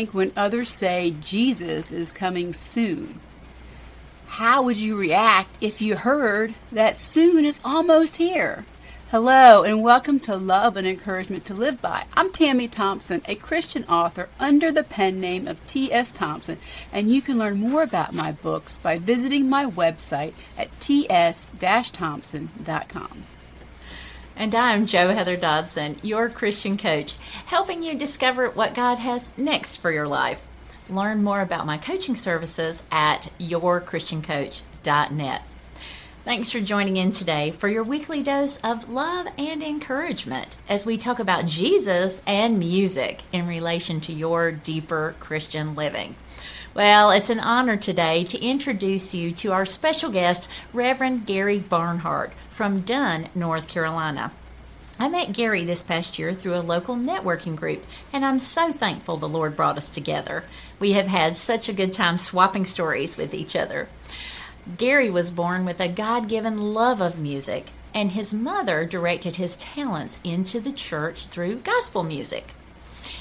think when others say Jesus is coming soon? How would you react if you heard that soon is almost here? Hello, and welcome to Love and Encouragement to Live By. I'm Tammy Thompson, a Christian author under the pen name of T.S. Thompson, and you can learn more about my books by visiting my website at ts-thompson.com. And I'm Joe Heather Dodson, your Christian coach, helping you discover what God has next for your life. Learn more about my coaching services at yourchristiancoach.net. Thanks for joining in today for your weekly dose of love and encouragement as we talk about Jesus and music in relation to your deeper Christian living. Well, it's an honor today to introduce you to our special guest, Reverend Gary Barnhart from Dunn, North Carolina. I met Gary this past year through a local networking group, and I'm so thankful the Lord brought us together. We have had such a good time swapping stories with each other. Gary was born with a God given love of music, and his mother directed his talents into the church through gospel music.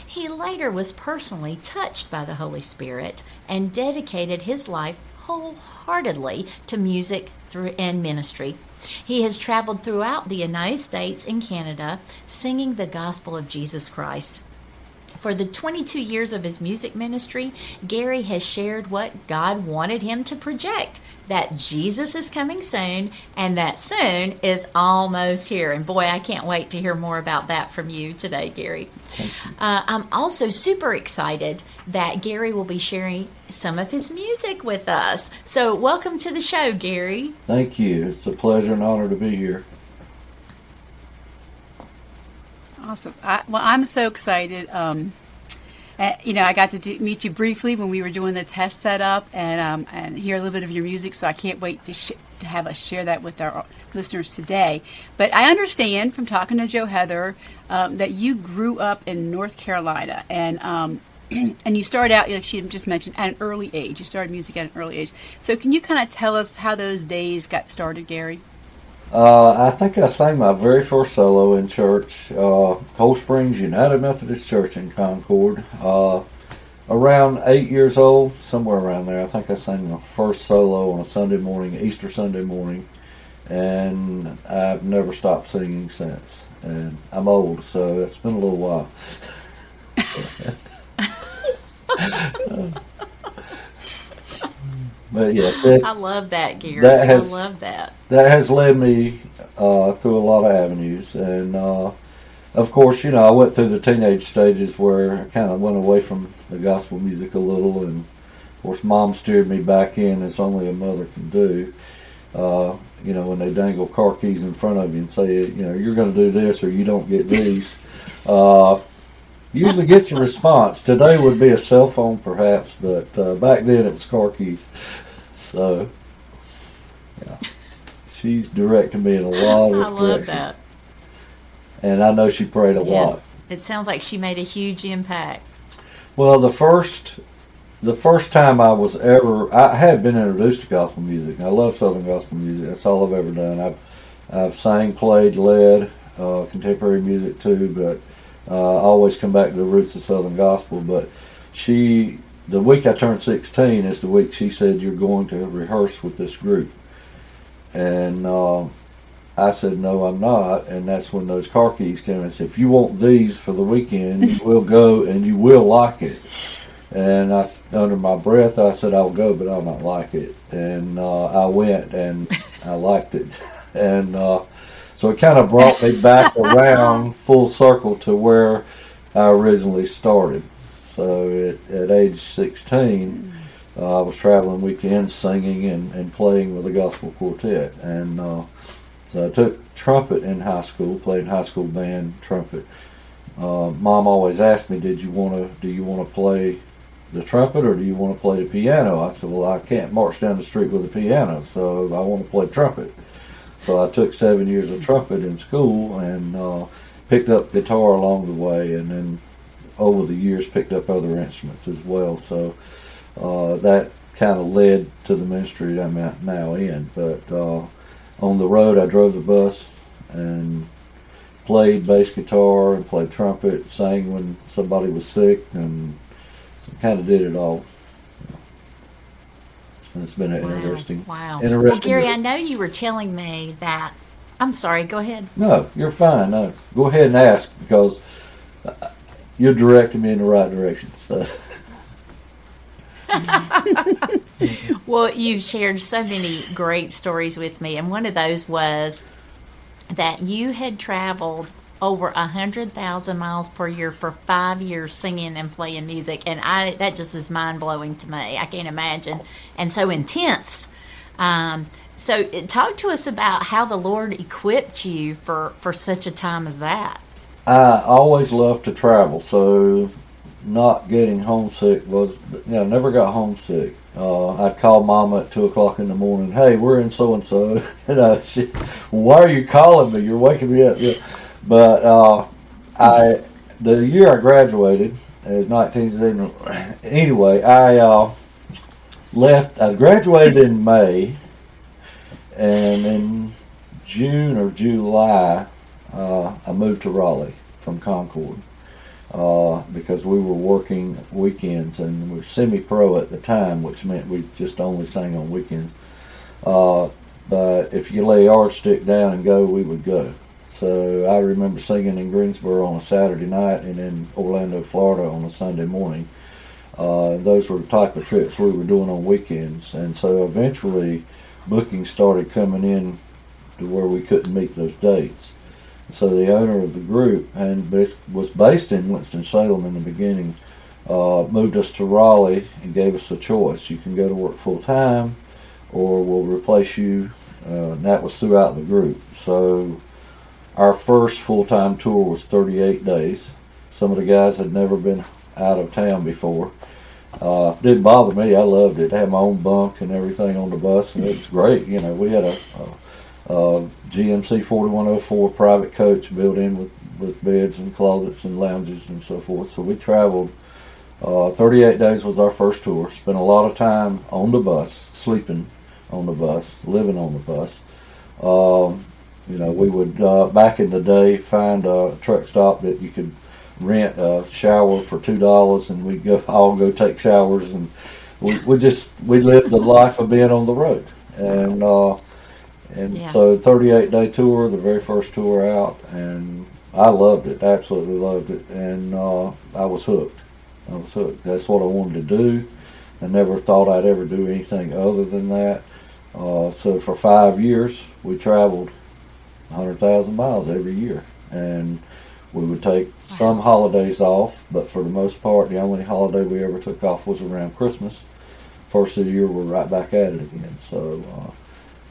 He later was personally touched by the Holy Spirit and dedicated his life wholeheartedly to music through and ministry. He has traveled throughout the United States and Canada singing the gospel of Jesus Christ. For the 22 years of his music ministry, Gary has shared what God wanted him to project that Jesus is coming soon and that soon is almost here. And boy, I can't wait to hear more about that from you today, Gary. Uh, I'm also super excited that Gary will be sharing some of his music with us. So, welcome to the show, Gary. Thank you. It's a pleasure and honor to be here. Awesome. I, well, I'm so excited. Um, uh, you know, I got to do, meet you briefly when we were doing the test setup and um, and hear a little bit of your music. So I can't wait to, sh- to have us share that with our listeners today. But I understand from talking to Joe Heather um, that you grew up in North Carolina and um, and you started out, like she just mentioned, at an early age. You started music at an early age. So can you kind of tell us how those days got started, Gary? Uh, I think I sang my very first solo in church, uh, Cold Springs United Methodist Church in Concord. Uh, around eight years old, somewhere around there, I think I sang my first solo on a Sunday morning, Easter Sunday morning, and I've never stopped singing since. And I'm old, so it's been a little while. but yes, I love that, Gary. That has, I love that. That has led me uh, through a lot of avenues, and uh, of course, you know, I went through the teenage stages where I kind of went away from the gospel music a little, and of course, mom steered me back in as only a mother can do. Uh, you know, when they dangle car keys in front of you and say, you know, you're going to do this or you don't get these. Uh, usually gets a response. Today would be a cell phone, perhaps, but uh, back then it was car keys. So, yeah, she's directing me in a lot of I love directions. that. And I know she prayed a lot. It sounds like she made a huge impact. Well, the first, the first time I was ever, I had been introduced to gospel music. I love Southern gospel music. That's all I've ever done. I've, I've sang, played, led uh, contemporary music too, but uh, I always come back to the roots of Southern gospel. But she, the week I turned 16 is the week she said you're going to rehearse with this group, and uh, I said no, I'm not. And that's when those car keys came and said, if you want these for the weekend, you will go and you will like it. And I, under my breath, I said, I'll go, but I'll not like it. And uh, I went and I liked it. And uh, so it kind of brought me back around full circle to where I originally started. So at, at age 16, uh, I was traveling weekends singing and, and playing with a gospel quartet. And uh, so I took trumpet in high school, played high school band trumpet. Uh, Mom always asked me, "Did you want to? Do you want to play the trumpet or do you want to play the piano?" I said, "Well, I can't march down the street with a piano, so I want to play trumpet." So I took seven years of trumpet in school and uh, picked up guitar along the way, and then over the years picked up other instruments as well. So uh, that kind of led to the ministry that I'm now in. But uh, on the road, I drove the bus and played bass guitar and played trumpet, sang when somebody was sick, and kind of did it all. It's been an Wow. interesting. Wow. interesting well, Gary. I know you were telling me that. I'm sorry. Go ahead. No, you're fine. No, go ahead and ask because uh, you're directing me in the right direction. So. Well, you've shared so many great stories with me, and one of those was that you had traveled over a hundred thousand miles per year for five years singing and playing music, and I that just is mind blowing to me. I can't imagine, and so intense. Um, so, uh, talk to us about how the Lord equipped you for for such a time as that. I always loved to travel, so not getting homesick was, you know, never got homesick. Uh, I'd call mama at two o'clock in the morning. Hey, we're in so and so. You know, why are you calling me? You're waking me up. Yeah. But uh, I, the year I graduated, is 1970. Anyway, I uh, left. I graduated in May, and in June or July, uh, I moved to Raleigh from Concord uh, because we were working weekends and we were semi-pro at the time, which meant we just only sang on weekends. Uh, but if you lay yardstick down and go, we would go. So I remember singing in Greensboro on a Saturday night and in Orlando, Florida on a Sunday morning. Uh, those were the type of trips we were doing on weekends. And so eventually bookings started coming in to where we couldn't meet those dates. So the owner of the group and was based in Winston Salem in the beginning, uh, moved us to Raleigh and gave us a choice. You can go to work full time, or we'll replace you. Uh, and that was throughout the group. So our first full time tour was 38 days. Some of the guys had never been out of town before. Uh, didn't bother me. I loved it. I had my own bunk and everything on the bus, and it was great. You know, we had a, a, a GMC 4104 private coach built in with, with beds and closets and lounges and so forth. So we traveled. Uh, 38 days was our first tour. Spent a lot of time on the bus, sleeping on the bus, living on the bus. Um, you know, we would uh, back in the day find a truck stop that you could rent a shower for two dollars, and we'd go all go take showers, and we, we just we lived the life of being on the road, and uh, and Yeah. so 38 day tour, the very first tour out, and I loved it, absolutely loved it, and uh, I was hooked. I was hooked. That's what I wanted to do. I never thought I'd ever do anything other than that. Uh, so for five years, we traveled 100,000 miles every year, and we would take some holidays off, but for the most part, the only holiday we ever took off was around Christmas. First of the year, we're right back at it again. So, uh,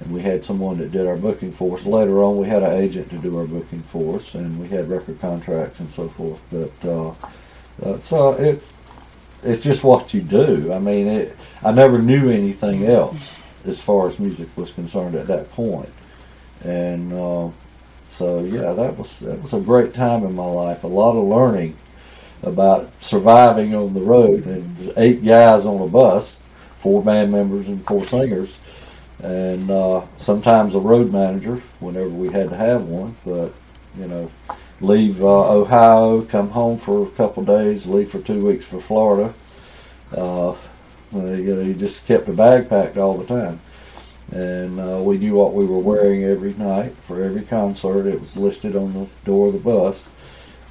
and we had someone that did our booking for us. Later on, we had an agent to do our booking for us, and we had record contracts and so forth. But uh, uh, it's it's just what you do. I mean, it, I never knew anything else as far as music was concerned at that point, and uh, so yeah, that was that was a great time in my life. A lot of learning about surviving on the road, and eight guys on a bus, four band members and four singers, and uh, sometimes a road manager whenever we had to have one. But you know, leave uh, Ohio, come home for a couple days, leave for two weeks for Florida. Uh, you know, you just kept a bag packed all the time. And uh, we knew what we were wearing every night for every concert. It was listed on the door of the bus.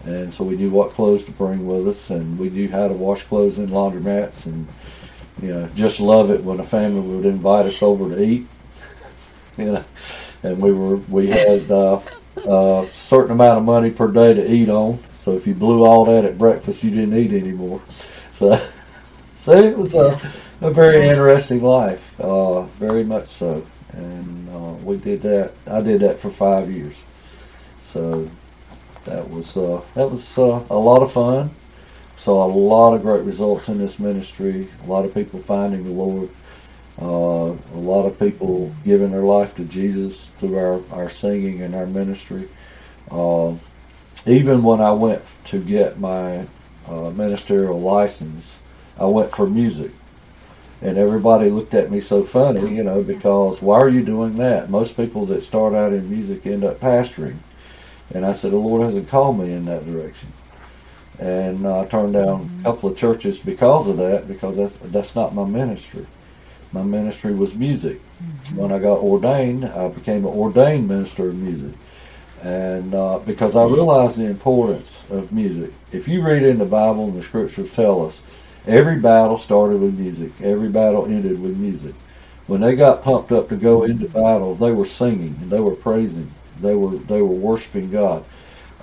And so we knew what clothes to bring with us, and we knew how to wash clothes in laundromats, and you know, just love it when a family would invite us over to eat. You know, and we were we had uh, a certain amount of money per day to eat on. So if you blew all that at breakfast, you didn't eat anymore. So, so it was a, a very interesting life, uh, very much so. And uh, we did that. I did that for five years. So that was uh, that was uh, a lot of fun. Saw a lot of great results in this ministry. A lot of people finding the Lord. Uh, a lot of people giving their life to Jesus through our, our singing and our ministry. Uh, even when I went to get my uh, ministerial license, I went for music. And everybody looked at me so funny, you know, because why are you doing that? Most people that start out in music end up pastoring. And I said, the Lord hasn't called me in that direction. and I turned down a couple of churches because of that because that's that's not my ministry. My ministry was music. When I got ordained, I became an ordained minister of music, and uh, because I realized the importance of music. If you read in the Bible and the scriptures tell us, every battle started with music. Every battle ended with music. When they got pumped up to go into battle, they were singing and they were praising. They were they were worshiping God.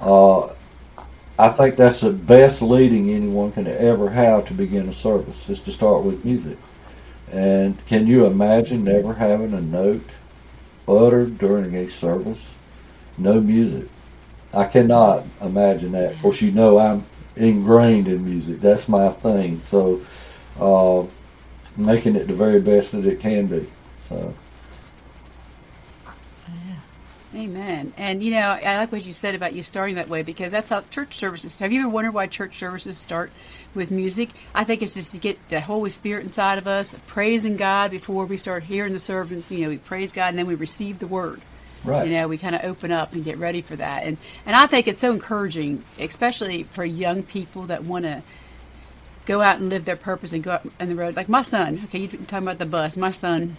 Uh, I think that's the best leading anyone can ever have to begin a service is to start with music. And can you imagine never having a note uttered during a service? No music. I cannot imagine that. Of course, you know I'm ingrained in music. That's my thing. So, uh, making it the very best that it can be. So. Amen. And you know, I like what you said about you starting that way because that's how church services. Have you ever wondered why church services start with music? I think it's just to get the Holy Spirit inside of us, praising God before we start hearing the sermon. You know, we praise God and then we receive the word. Right. You know, we kind of open up and get ready for that. And and I think it's so encouraging, especially for young people that want to go out and live their purpose and go out on the road. Like my son. Okay, you're talking about the bus. My son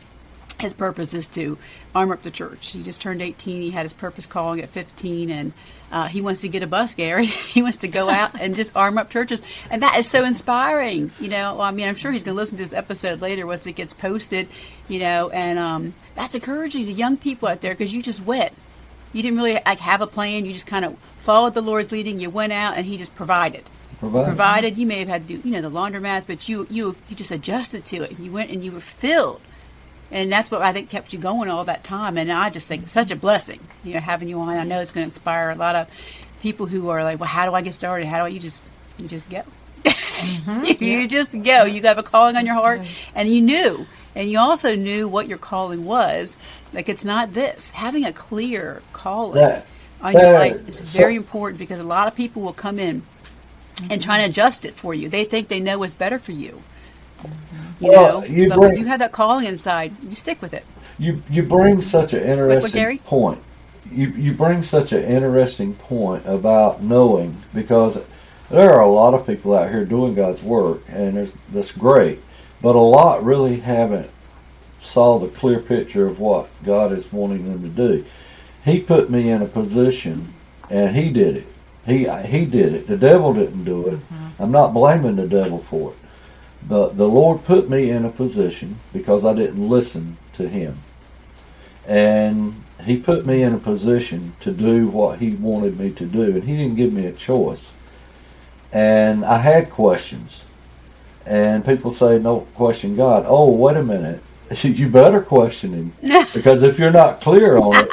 his purpose is to arm up the church. He just turned 18. He had his purpose calling at 15, and uh, he wants to get a bus, Gary. he wants to go out and just arm up churches, and that is so inspiring. You know, I mean, I'm sure he's going to listen to this episode later once it gets posted. You know, and um, that's encouraging to young people out there because you just went. You didn't really like have a plan. You just kind of followed the Lord's leading. You went out, and He just provided. Provided. Provided. You may have had to do, you know, the laundromat, but you you you just adjusted to it. You went and you were filled and that's what I think kept you going all that time. And I just think it's such a blessing, you know, having you on. I know it's going to inspire a lot of people who are like, "Well, how do I get started? How do I?" You just, you just go. Mm-hmm. you yeah. just go. You have a calling on your heart, and you knew, and you also knew what your calling was. Like it's not this. Having a clear calling That- on your life is so- very important because a lot of people will come in and try to adjust it for you. They think they know what's better for you. You Well, know, you bring- you have that calling inside, you stick with it. You you bring such an interesting point. You you bring such an interesting point about knowing because there are a lot of people out here doing God's work and there's, that's great, but a lot really haven't saw the clear picture of what God is wanting them to do. He put me in a position and he did it. He he did it. The devil didn't do it. Mm-hmm. I'm not blaming the devil for it. But the Lord put me in a position because I didn't listen to him. And he put me in a position to do what he wanted me to do. And he didn't give me a choice. And I had questions. And people say, no, question God. Oh, wait a minute. You better question him. because if you're not clear on it,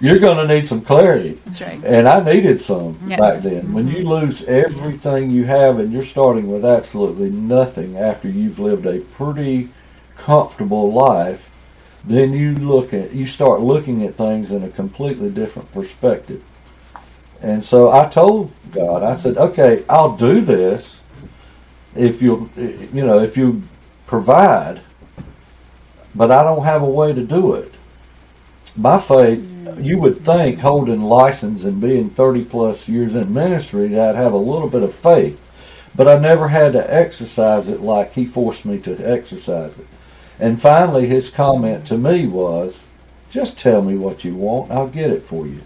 you're going to need some clarity. That's right. And I needed some Yes. back then. When you mm-hmm. lose everything you have and you're starting with absolutely nothing after you've lived a pretty comfortable life, then you look at you start looking at things in a completely different perspective. And so I told God, I said, "Okay, I'll do this if you you know, if you provide, but I don't have a way to do it." My faith you would think holding license and being 30 plus years in ministry that I'd have a little bit of faith. But I never had to exercise it like he forced me to exercise it. And finally, his comment to me was, just tell me what you want, I'll get it for you.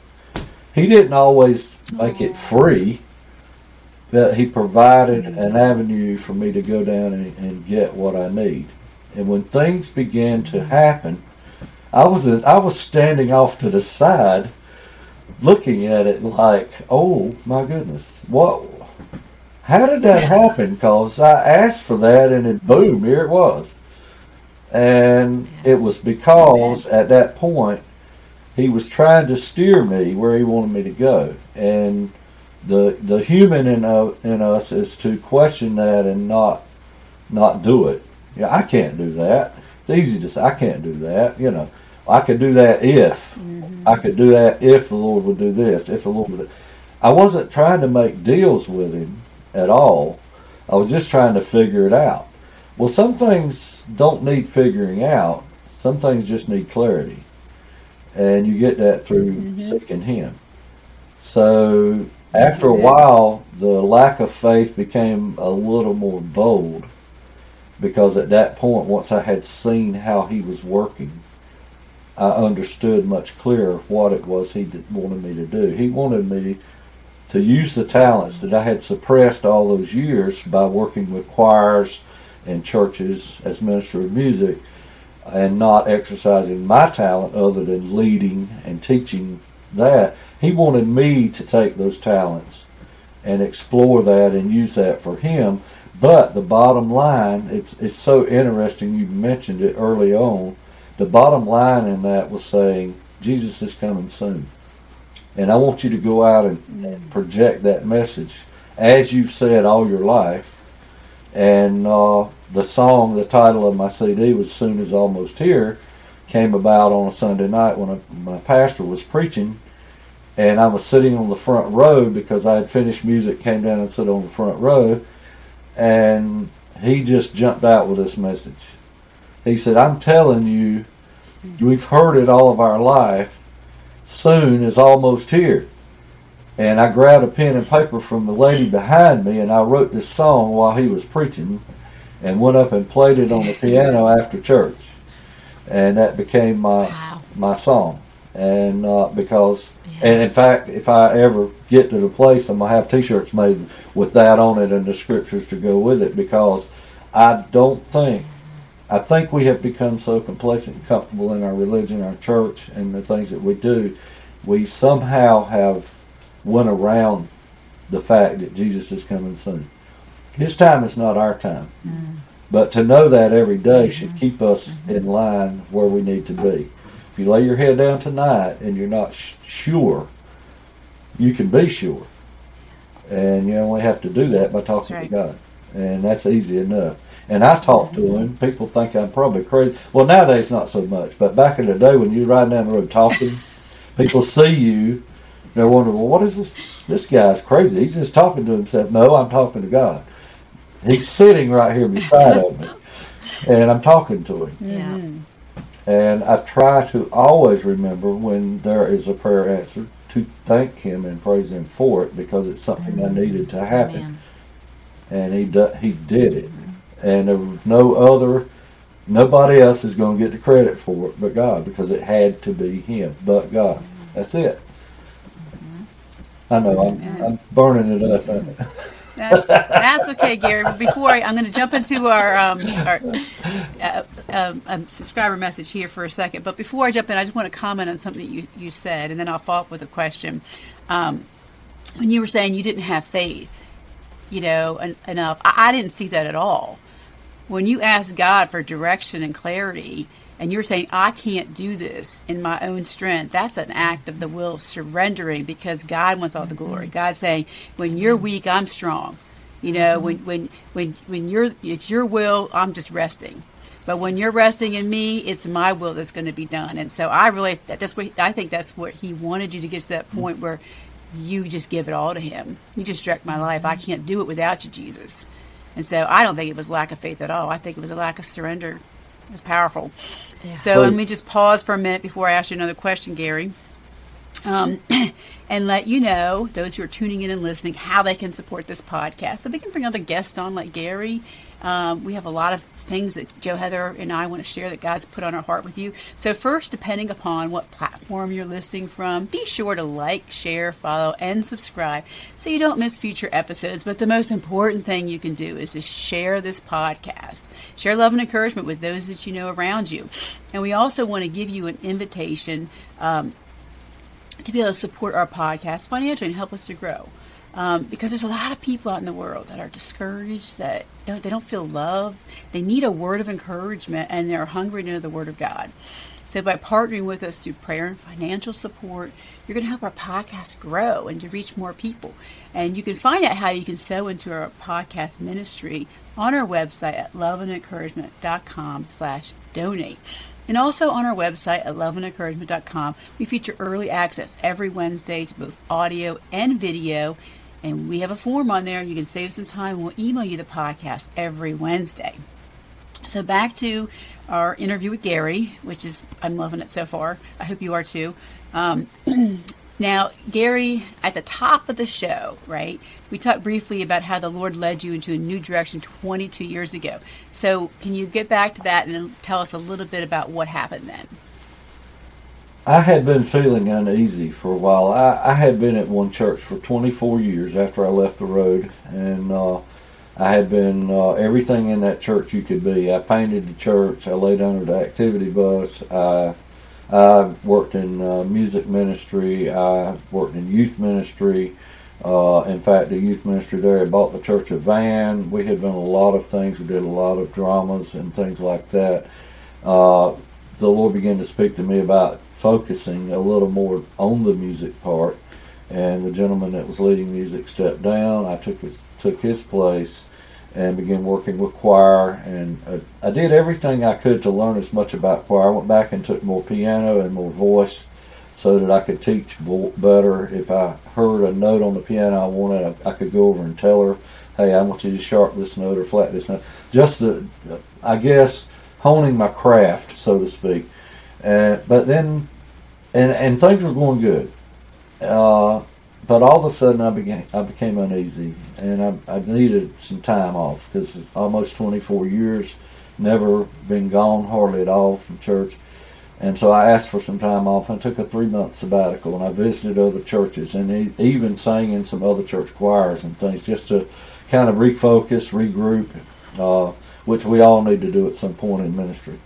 He didn't always make it free, but he provided an avenue for me to go down and, and get what I need. And when things began to happen, I was in, I was standing off to the side, looking at it like, oh my goodness, what? How did that happen? Because I asked for that, and it boom, here it was. And it was because at that point he was trying to steer me where he wanted me to go, and the the human in uh, in us is to question that and not not do it. Yeah, I can't do that. It's easy to say I can't do that. You know, I could do that if I could do that if the Lord would do this. If the Lord would. I wasn't trying to make deals with him at all. I was just trying to figure it out. Well, some things don't need figuring out. Some things just need clarity, and you get that through mm-hmm. seeking Him. So After a while, the lack of faith became a little more bold because at that point, once I had seen how he was working, I understood much clearer what it was he wanted me to do. He wanted me to use the talents that I had suppressed all those years by working with choirs and churches as minister of music and not exercising my talent other than leading and teaching that. He wanted me to take those talents and explore that and use that for him. But the bottom line, it's it's so interesting you mentioned it early on. The bottom line in that was saying Jesus is coming soon. And I want you to go out and project that message as you've said all your life. And uh, the song, the title of my CD was Soon Is Almost Here, came about on a Sunday night when a, my pastor was preaching. And I was sitting on the front row because I had finished music, came down and sat on the front row. And he just jumped out with this message. He said, I'm telling you, we've heard it all of our life soon is almost here. And I grabbed a pen and paper from the lady behind me and I wrote this song while he was preaching and went up and played it on the piano after church. And that became my Wow. my song. And uh, because and in fact if I ever get to the place I'm gonna have t shirts made with that on it and the scriptures to go with it because I don't think I think we have become so complacent and comfortable in our religion, our church, and the things that we do. We somehow have went around the fact that Jesus is coming soon. His time is not our time. But to know that every day should keep us in line where we need to be. If you lay your head down tonight and you're not sh- sure, you can be sure. And you only have to do that by talking That's to God. And that's easy enough. And I talk to mm-hmm. him. People think I'm probably crazy. Well, nowadays not so much. But back in the day when you're riding down the road talking, people see you. They're wondering, well, what is this? This guy's crazy. He's just talking to himself. No, I'm talking to God. He's sitting right here beside of me, and I'm talking to him. Yeah. Mm-hmm. And I try to always remember when there is a prayer answered to thank him and praise him for it because it's something I mm-hmm. needed to happen Amen. and he do, he did it, and there was no other, nobody else is going to get the credit for it but God because it had to be Him, but God. Mm-hmm. That's it. Mm-hmm. I know I'm, I'm burning it up. That's, that's okay, Gary. But Before I, I'm going to jump into our, um, our uh, um, um, subscriber message here for a second. But before I jump in, I just want to comment on something you, you said, and then I'll follow up with a question. Um, when you were saying you didn't have faith, you know, en- enough, I, I didn't see that at all. When you asked God for direction and clarity, and you're saying, I can't do this in my own strength, that's an act of the will of surrendering because God wants all the mm-hmm. glory. God's saying, when you're mm-hmm. weak, I'm strong. You know, mm-hmm. when, when, when, when you're, it's your will, I'm just resting. But when you're resting in me, it's my will that's going to be done. And so I really, that's what, I think that's what he wanted you to get to that point where you just give it all to him. You just direct my life. I can't do it without you, Jesus. And so I don't think it was lack of faith at all. I think it was a lack of surrender. It was powerful. So Right. let me just pause for a minute before I ask you another question, Gary. Um, and let you know, those who are tuning in and listening, how they can support this podcast. So we can bring other guests on like Gary. Um, we have a lot of things that Joe Heather and I want to share that God's put on our heart with you. So first, depending upon what platform you're listening from, be sure to like, share, follow, and subscribe so you don't miss future episodes. But the most important thing you can do is to share this podcast. Share love and encouragement with those that you know around you. And we also want to give you an invitation um, to be able to support our podcast financially and help us to grow. Um, because there's a lot of people out in the world that are discouraged, that don't, they don't feel loved. They need a word of encouragement, and they're hungry to know the Word of God. So, by partnering with us through prayer and financial support, you're going to help our podcast grow and to reach more people. And you can find out how you can sow into our podcast ministry on our website at loveandencouragement.com slash donate. And also on our website at loveandencouragement.com, we feature early access every Wednesday to both audio and video. And we have a form on there. You can save some time. We'll email you the podcast every Wednesday. So back to our interview with Gary, which is I'm loving it so far. I hope you are too. Um, Now, Gary, at the top of the show, right, we talked briefly about how the Lord led you into a new direction 22 years ago. So, can you get back to that and tell us a little bit about what happened then? I had been feeling uneasy for a while. I, I had been at one church for 24 years after I left the road, and uh, I had been uh, everything in that church you could be. I painted the church. I laid under the activity bus. I I worked in uh, music ministry. I worked in youth ministry. Uh, in fact, the youth ministry there bought the church a van. We had done a lot of things. We did a lot of dramas and things like that. Uh, the Lord began to speak to me about focusing a little more on the music part. And the gentleman that was leading music stepped down. I took his took his place and began working with choir. And uh, I did everything I could to learn as much about choir. I went back and took more piano and more voice so that I could teach better. If I heard a note on the piano I wanted, I, I could go over and tell her, hey, I want you to sharp this note or flat this note. Just the, I guess, honing my craft, so to speak. Uh, but then, and, and things were going good. Uh, but all of a sudden I began I became uneasy and I, I needed some time off because almost 24 years never been gone hardly at all from church. And so I asked for some time off. I took a three month sabbatical and I visited other churches and even sang in some other church choirs and things just to kind of refocus regroup uh, which we all need to do at some point in ministry.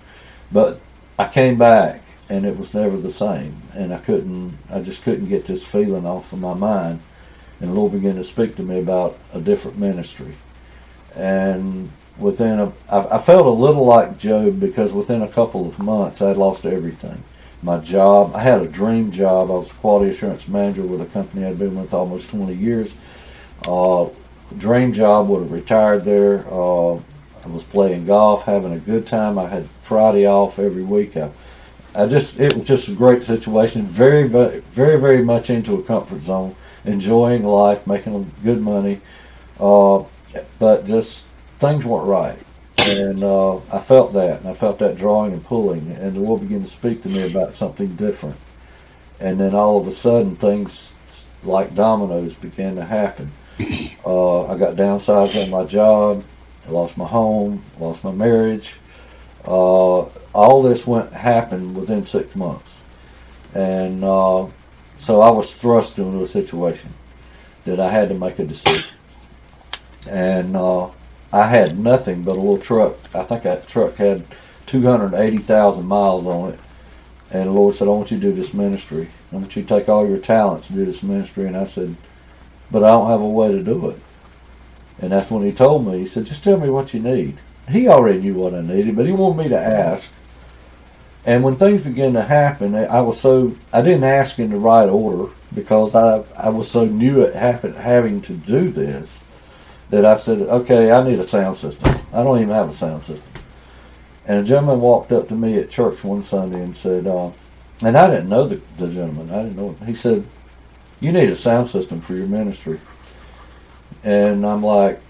But I came back and it was never the same. And I couldn't, I just couldn't get this feeling off of my mind. And the Lord began to speak to me about a different ministry. And within a, I, I felt a little like Job because within a couple of months I had lost everything. My job, I had a dream job. I was a quality assurance manager with a company I'd been with almost 20 years. Uh, dream job, would have retired there. Uh, I was playing golf, having a good time. I had Friday off every week. I I just it was just a great situation. Very very very very much into a comfort zone, enjoying life, making good money, uh, but just things weren't right, and uh, I felt that, and I felt that drawing and pulling, and the Lord began to speak to me about something different, and then all of a sudden things like dominoes began to happen. Uh, I got downsized on my job, I lost my home, lost my marriage. Uh, all this went happened within six months, and uh, so I was thrust into a situation that I had to make a decision, and uh, I had nothing but a little truck. I think that truck had two hundred eighty thousand miles on it, and the Lord said, "I want you to do this ministry. I want you to take all your talents and do this ministry." And I said, "But I don't have a way to do it." And that's when He told me. He said, "Just tell me what you need." He already knew what I needed, but he wanted me to ask. And when things began to happen, I was so I didn't ask in the right order because I I was so new at happen, having to do this that I said, okay, I need a sound system. I don't even have a sound system. And a gentleman walked up to me at church one Sunday and said, uh, and I didn't know the, the gentleman. I didn't know. Him. He said, you need a sound system for your ministry. And I'm like,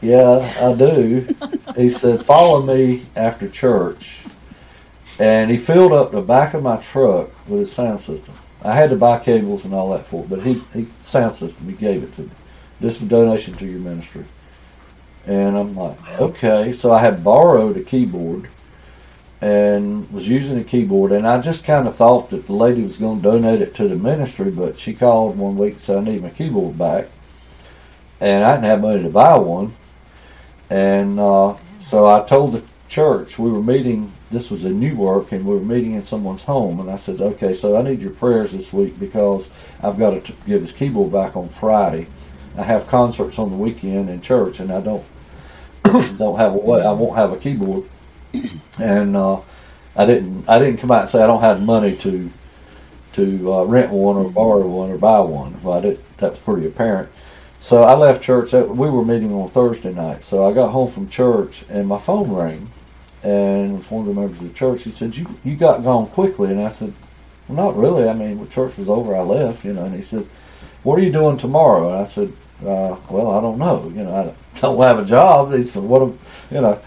yeah, I do. he said, follow me after church and he filled up the back of my truck with his sound system. I had to buy cables and all that for it, but he, he sound system, he gave it to me. This is a donation to your ministry. And I'm like, okay. So I had borrowed a keyboard and was using a keyboard, and I just kind of thought that the lady was going to donate it to the ministry, but she called one week and said, I need my keyboard back. And I didn't have money to buy one. And uh, so I told the church, we were meeting this was a new work and we were meeting in someone's home and I said, okay, so I need your prayers this week because I've got to give his keyboard back on Friday. I have concerts on the weekend in church and I don't don't have a way. I won't have a keyboard. And uh, I didn't I didn't come out and say I don't have money to to uh, rent one or borrow one or buy one. Well, I did, that was pretty apparent. So I left church. We were meeting on Thursday night. So I got home from church and my phone rang and one of the members of the church, he said, "You you got gone quickly," and I said, well, "Not really. I mean, when church was over, I left, you know." And he said, "What are you doing tomorrow?" And I said, uh, "Well, I don't know. You know, I don't have a job." He said, "What? you know?"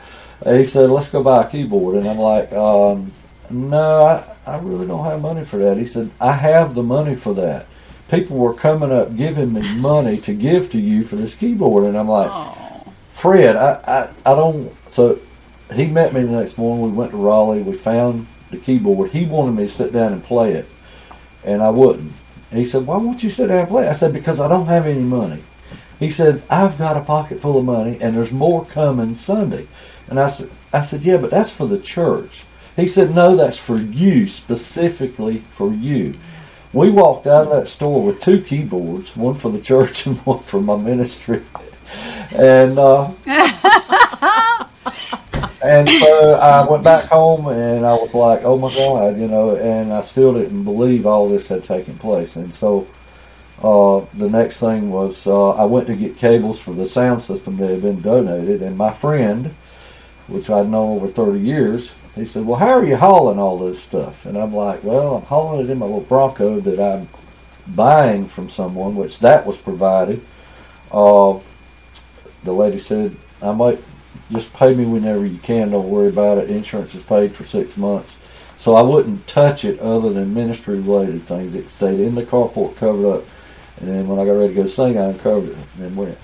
He said, "Let's go buy a keyboard," and I'm like, um, "No, I, I really don't have money for that." He said, "I have the money for that. People were coming up giving me money to give to you for this keyboard, and I'm like. Fred, I, I, I don't. So he met me the next morning. We went to Raleigh. We found the keyboard. He wanted me to sit down and play it, and I wouldn't. And he said, "Why won't you sit down and play?" I said, "Because I don't have any money." He said, "I've got a pocket full of money, and there's more coming Sunday." And I said, "I said, yeah, but that's for the church." He said, "No, that's for you specifically for you." We walked out of that store with two keyboards, one for the church and one for my ministry. And uh, and so I went back home and I was like, oh my God, you know, and I still didn't believe all this had taken place. And so uh, the next thing was uh, I went to get cables for the sound system that had been donated, and my friend, which I'd known over 30 years, he said, well, how are you hauling all this stuff? And I'm like, well, I'm hauling it in my little Bronco that I'm buying from someone, which that was provided. Uh, the lady said, I might just pay me whenever you can. Don't worry about it. Insurance is paid for six months. So I wouldn't touch it other than ministry related things. It stayed in the carport covered up. And then when I got ready to go sing, I uncovered it and went.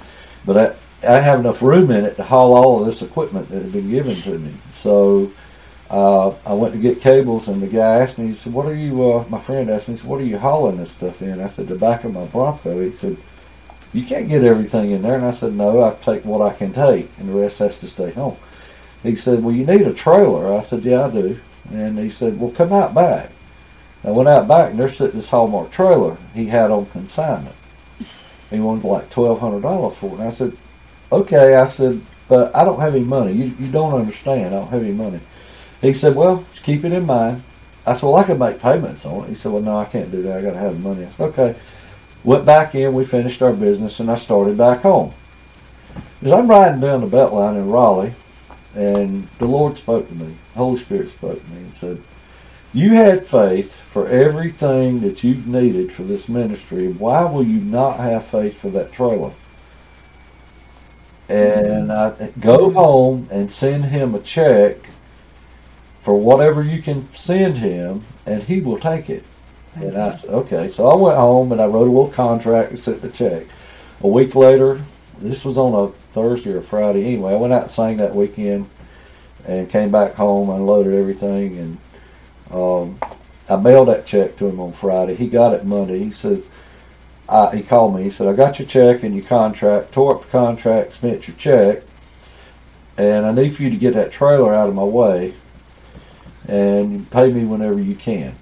But I, I have enough room in it to haul all of this equipment that had been given to me. So uh, I went to get cables, and the guy asked me, he said, What are you, uh, my friend asked me, he said, What are you hauling this stuff in? I said, The back of my Bronco. He said, you can't get everything in there. And I said, no, I take what I can take, and the rest has to stay home. He said, well, you need a trailer. I said, yeah, I do. And he said, well, come out back. I went out back, and there's sitting this Haulmark trailer he had on consignment. He wanted like twelve hundred dollars for it. And I said, okay. I said, but I don't have any money. You you don't understand. I don't have any money. He said, well, just keep it in mind. I said, well, I could make payments on it. He said, well, no, I can't do that. I got to have the money. I said, okay. Went back in, we finished our business, and I started back home. As I'm riding down the Beltline in Raleigh, and the Lord spoke to me, Holy Spirit spoke to me, and said, You had faith for everything that you've needed for this ministry. Why will you not have faith for that trailer? And I go home and send him a check for whatever you can send him, and he will take it. And I said, okay. So I went home and I wrote a little contract and sent the check. A week later, this was on a Thursday or Friday anyway. I went out and sang that weekend and came back home, unloaded everything, and um, I mailed that check to him on Friday. He got it Monday. He says, I, he called me. He said, I got your check and your contract, tore up the contract, spent your check, and I need for you to get that trailer out of my way and pay me whenever you can.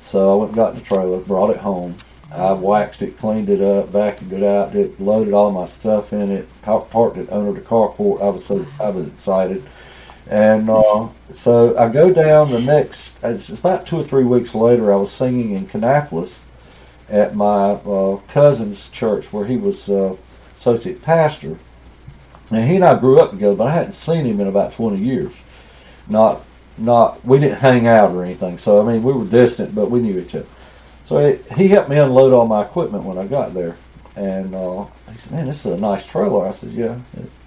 So I went and got the trailer, brought it home. I waxed it, cleaned it up, vacuumed it out, did, loaded all my stuff in it, parked it under the carport. I was so I was excited, and uh, so I go down the next. It's about two or three weeks later. I was singing in Kannapolis at my uh, cousin's church where he was uh, associate pastor, and he and I grew up together, but I hadn't seen him in about twenty years. Not not we didn't hang out or anything. So I mean, we were distant, but we knew each other. So it, he helped me unload all my equipment when I got there, and uh, he said, "Man, this is a nice trailer." I said, "Yeah,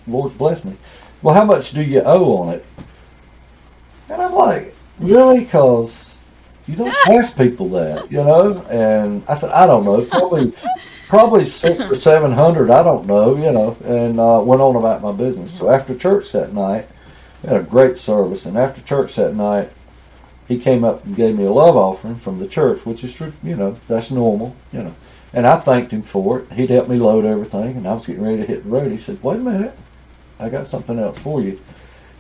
Lord's blessed me." Well, how much do you owe on it? And I'm like, "Really?" Because you don't ask people that, you know. And I said, "I don't know, probably." Probably six or seven hundred, I don't know, you know, and uh, went on about my business. So after church that night, we had a great service, and after church that night, he came up and gave me a love offering from the church, which is you know, that's normal, you know. And I thanked him for it. He'd helped me load everything, and I was getting ready to hit the road. He said, "Wait a minute, I got something else for you."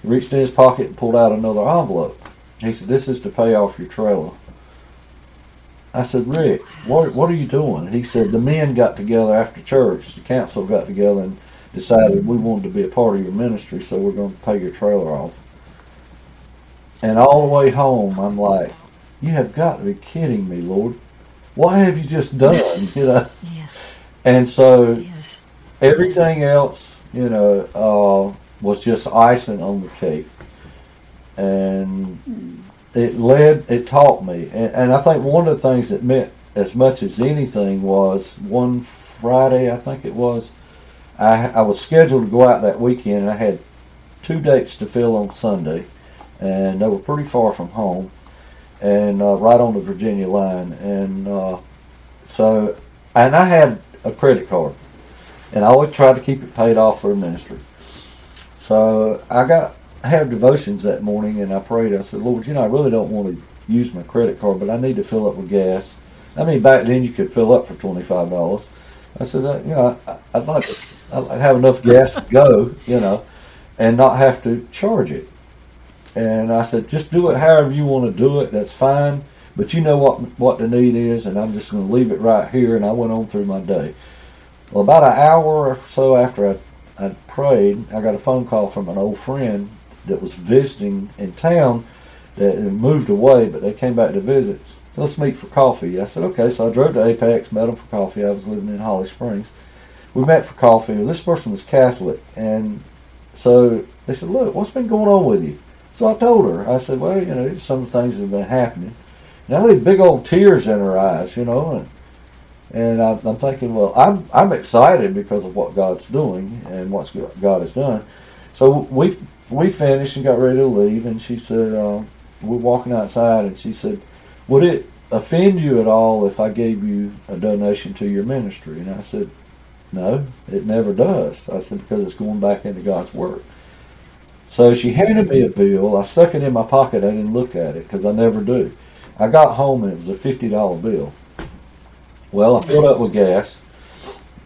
He reached in his pocket and pulled out another envelope. He said, "This is to pay off your trailer." I said, "Rick, what what are you doing?" He said, "The men got together after church. The council got together and decided we wanted to be a part of your ministry, so we're going to pay your trailer off." And all the way home, I'm like, "You have got to be kidding me, Lord! What have you just done?" You know. Yes. And so Yes. everything else, you know, uh, was just icing on the cake. And it led, it taught me. And, and I think one of the things that meant as much as anything was one Friday, I think it was, I, I was scheduled to go out that weekend and I had two dates to fill on Sunday. And they were pretty far from home and uh, right on the Virginia line. And uh, so and I had a credit card, and I always tried to keep it paid off for the ministry. So I got I had devotions that morning, and I prayed. I said, Lord, you know, I really don't want to use my credit card, but I need to fill up with gas. I mean, back then you could fill up for twenty five dollars. I said, uh, you know, I, I'd like to I'd have enough gas to go, you know, and not have to charge it. And I said, just do it however you want to do it. That's fine. But you know what what the need is, and I'm just going to leave it right here. And I went on through my day. Well, about an hour or so after I I prayed, I got a phone call from an old friend that was visiting in town that moved away, but they came back to visit. Let's meet for coffee. I said, okay. So I drove to Apex, met them for coffee. I was living in Holly Springs. We met for coffee. And This person was Catholic, and so they said, look, what's been going on with you? So I told her. I said, well, you know, some things have been happening. Now they big old tears in her eyes, you know, and and I, I'm thinking, well, I'm I'm excited because of what God's doing and what God has done. So we we finished and got ready to leave, and she said, uh, we're walking outside, and she said, would it offend you at all if I gave you a donation to your ministry? And I said, no, it never does. I said, because it's going back into God's work. So she handed me a bill. I stuck it in my pocket. I didn't look at it because I never do. I got home and it was a $50 bill. Well, I filled up with gas.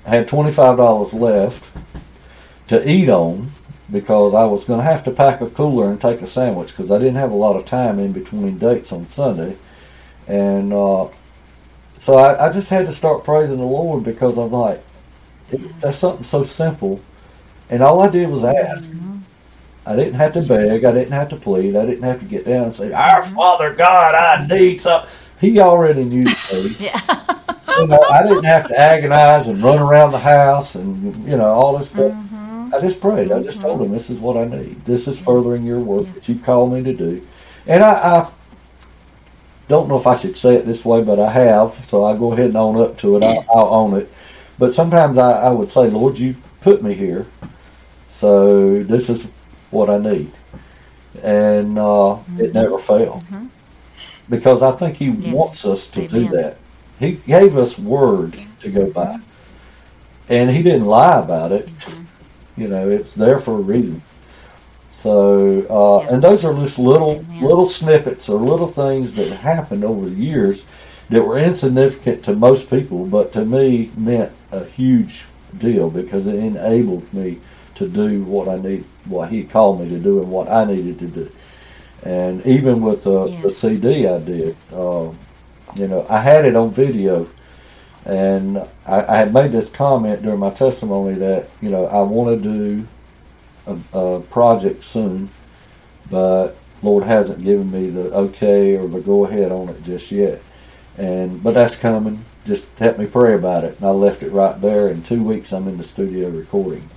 I had $25 left to eat on because I was going to have to pack a cooler and take a sandwich because I didn't have a lot of time in between dates on Sunday. And uh, so I, I, just had to start praising the Lord because I'm like, it, that's something so simple. And all I did was ask. Mm-hmm. I didn't have to beg. I didn't have to plead. I didn't have to get down and say, Our Father God, I need something. He already knew me. yeah. you know, I didn't have to agonize and run around the house and, you know, all this stuff. Mm-hmm. I just prayed. I just told him, "This is what I need. This is furthering your work yeah. that you called me to do." And I, I, don't know if I should say it this way, but I have, so I go ahead and own up to it. I'll, I'll own it. But sometimes I, I would say, "Lord, you put me here, so this is what I need," and uh, mm-hmm. it never failed mm-hmm. because I think He yes. wants us to Amen. do that. He gave us word to go by, and He didn't lie about it. Mm-hmm. You know, it's there for a reason. So, uh, yeah. and those are just little Amen. little snippets or little things that happened over the years that were insignificant to most people, but to me meant a huge deal because it enabled me to do what I need, what He called me to do, and what I needed to do. And even with the, yes. the CD I did, uh, you know, I had it on video and I, I, had made this comment during my testimony that, you know, I want to do a, a project soon, but Lord hasn't given me the okay or the go ahead on it just yet. And but that's coming. Just help me pray about it. And I left it right there. In two weeks, I'm in the studio recording,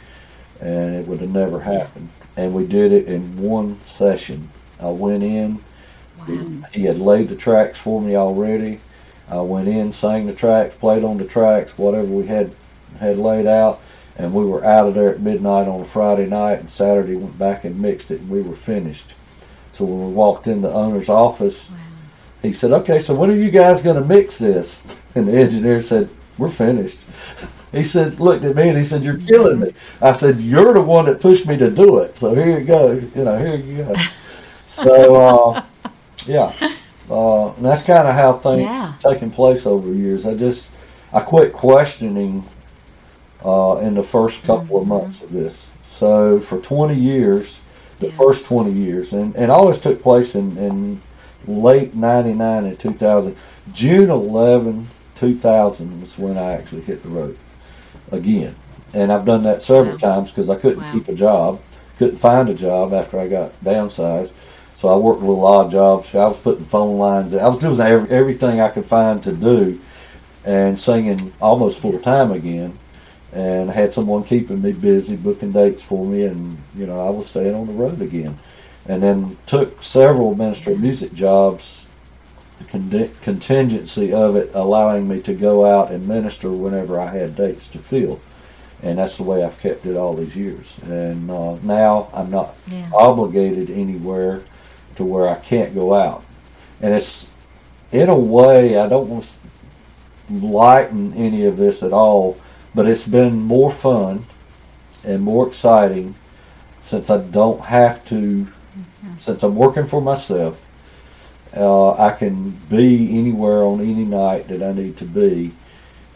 and it would have never happened. And we did it in one session. I went in. Wow. He, had laid the tracks for me already. I went in, sang the tracks, played on the tracks, whatever we had had laid out, and we were out of there at midnight on a Friday night. And Saturday went back and mixed it, and we were finished. So when we walked in the owner's office, wow. He said, "Okay, so when are you guys going to mix this?" And the engineer said, "We're finished." He said, looked at me and he said, "You're killing me." I said, "You're the one that pushed me to do it, so here you go. You know, here you go." So, uh, yeah. Uh, and that's kind of how things yeah. taken place over the years. I just I quit questioning uh, in the first couple mm-hmm. of months of this. So for 20 years, the yes. first 20 years, and, and all this took place in, in late 99 and 2000. June 11, 2000 was when I actually hit the road again. And I've done that several wow. times because I couldn't wow. keep a job, couldn't find a job after I got downsized. So I worked a little odd jobs. I was putting phone lines. I was doing every, everything I could find to do, and singing almost full time again. And I had someone keeping me busy, booking dates for me, and you know I was staying on the road again. And then took several ministry music jobs. The contingency of it allowing me to go out and minister whenever I had dates to fill and that's the way I've kept it all these years. And uh, now I'm not yeah. obligated anywhere to where I can't go out. And it's in a way I don't want to, lighten any of this at all, but it's been more fun and more exciting since I don't have to, since I'm working for myself. Uh, I can be anywhere on any night that I need to be,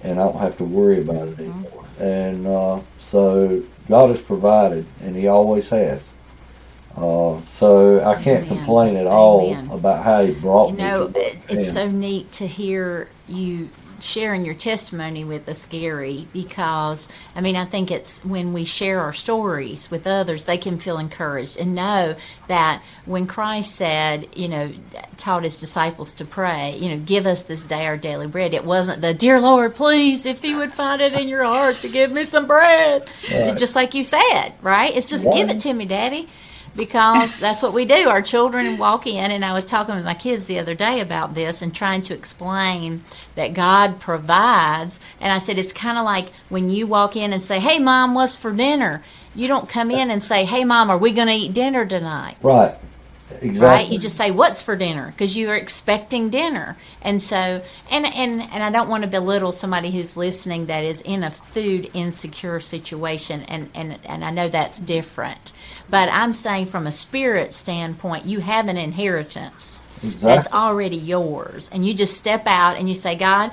and I don't have to worry about it anymore. And uh, so God has provided, and He always has. Uh, so I can't Amen. complain at all Amen. about how He brought You me know, to where it- it's so neat to hear you sharing your testimony with us, Gary, because I mean, I think it's when we share our stories with others, they can feel encouraged and know that when Christ said, you know, taught his disciples to pray, you know, give us this day our daily bread, it wasn't the, dear Lord, please, if you would find it in your heart to give me some bread. Right. Just like you said, right? It's just give it to me, Daddy because that's what we do. Our children walk in, and I was talking with my kids the other day about this and trying to explain that God provides. And I said, it's kind of like when you walk in and say, Hey, mom, what's for dinner? You don't come in and say, Hey, mom, are we going to eat dinner tonight? Right. Exactly. Right? You just say, What's for dinner? Because you are expecting dinner. And so, and, and, and I don't want to belittle somebody who's listening that is in a food insecure situation. And, and, and I know that's different. But I'm saying from a spirit standpoint, you have an inheritance that's already yours. And you just step out and you say, God,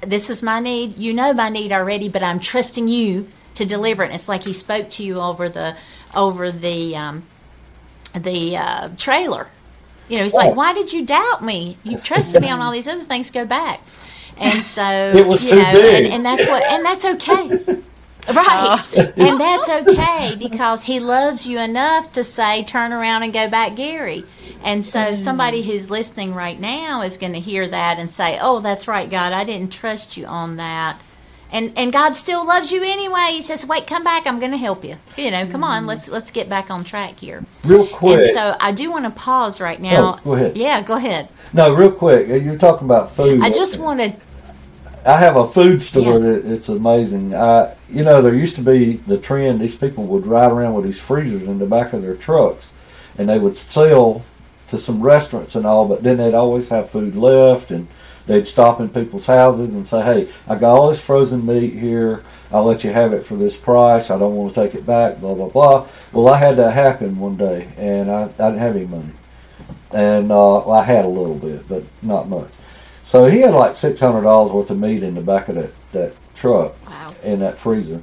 this is my need. You know my need already, but I'm trusting you to deliver it. And it's like he spoke to you over the over the um, the uh, trailer. You know, he's Right. like, "Why did you doubt me? You trusted me on all these other things. Go back." And so It was you too know, big. And, and that's what, and that's okay. Right. Uh, and that's okay because he loves you enough to say, turn around and go back, Gary. And so mm. somebody who's listening right now is going to hear that and say, oh, that's right, God, I didn't trust you on that. And, and God still loves you anyway. He says, "Wait, come back. I'm going to help you. You know, come on. Mm. Let's let's get back on track here." Real quick. And so I do want to pause right oh, now. Oh, go ahead. Yeah, go ahead. no, real quick. You're talking about food. I just wanted. I have a food store Yeah. that it's amazing. I, you know, there used to be the trend. These people would ride around with these freezers in the back of their trucks, and they would sell to some restaurants and all. But then they'd always have food left, and they'd stop in people's houses and say, "Hey, I got all this frozen meat here. I'll let you have it for this price. I don't want to take it back." Blah blah blah. Well, I had that happen one day, and I, I didn't have any money, and uh, well, I had a little bit, but not much. So he had like six hundred dollars worth of meat in the back of that, that truck Wow. in that freezer,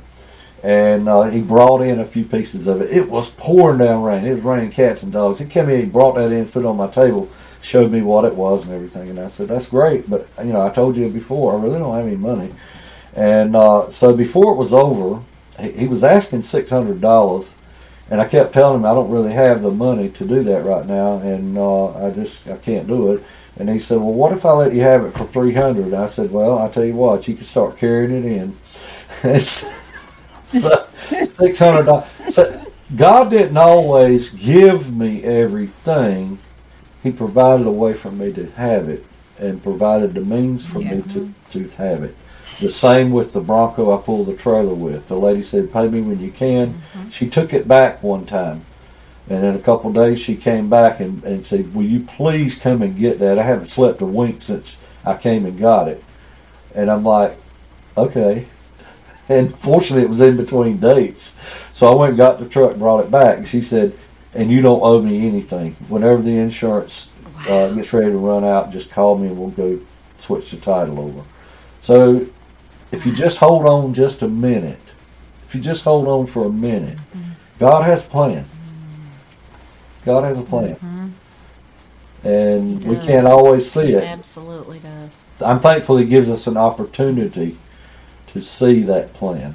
and uh, he brought in a few pieces of it. It was pouring down rain. It was raining cats and dogs. He came in, he brought that in, put it on my table, showed me what it was and everything, and I said, "That's great, but you know, I told you before, I really don't have any money." And uh, so before it was over, he, he was asking six hundred dollars. And I kept telling him I don't really have the money to do that right now, and uh, I just I can't do it. And he said, "Well, what if I let you have it for three hundred? I said, "Well, I tell you what, you can start carrying it in." It's- so six hundred dollars. So God didn't always give me everything. He provided a way for me to have it, and provided the means for me to to have it. The same with the Bronco I pulled the trailer with. The lady said, "Pay me when you can." Mm-hmm. She took it back one time, and in a couple of days she came back and, and said, "Will you please come and get that? I haven't slept a wink since I came and got it." And I'm like, "Okay." And fortunately, it was in between dates, so I went and got the truck, brought it back. And she said, "And you don't owe me anything. Whenever the insurance uh, gets ready to run out, just call me and we'll go switch the title over." So, if you just hold on just a minute, if you just hold on for a minute, God has a plan. God has a plan. Mm-hmm. And we can't always see He it. absolutely does. I'm thankful He gives us an opportunity to see that plan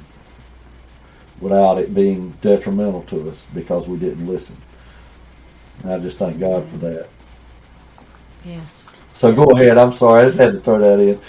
without it being detrimental to us because we didn't listen. And I just thank God for that. Yes. So go ahead. I'm sorry. I just had to throw that in.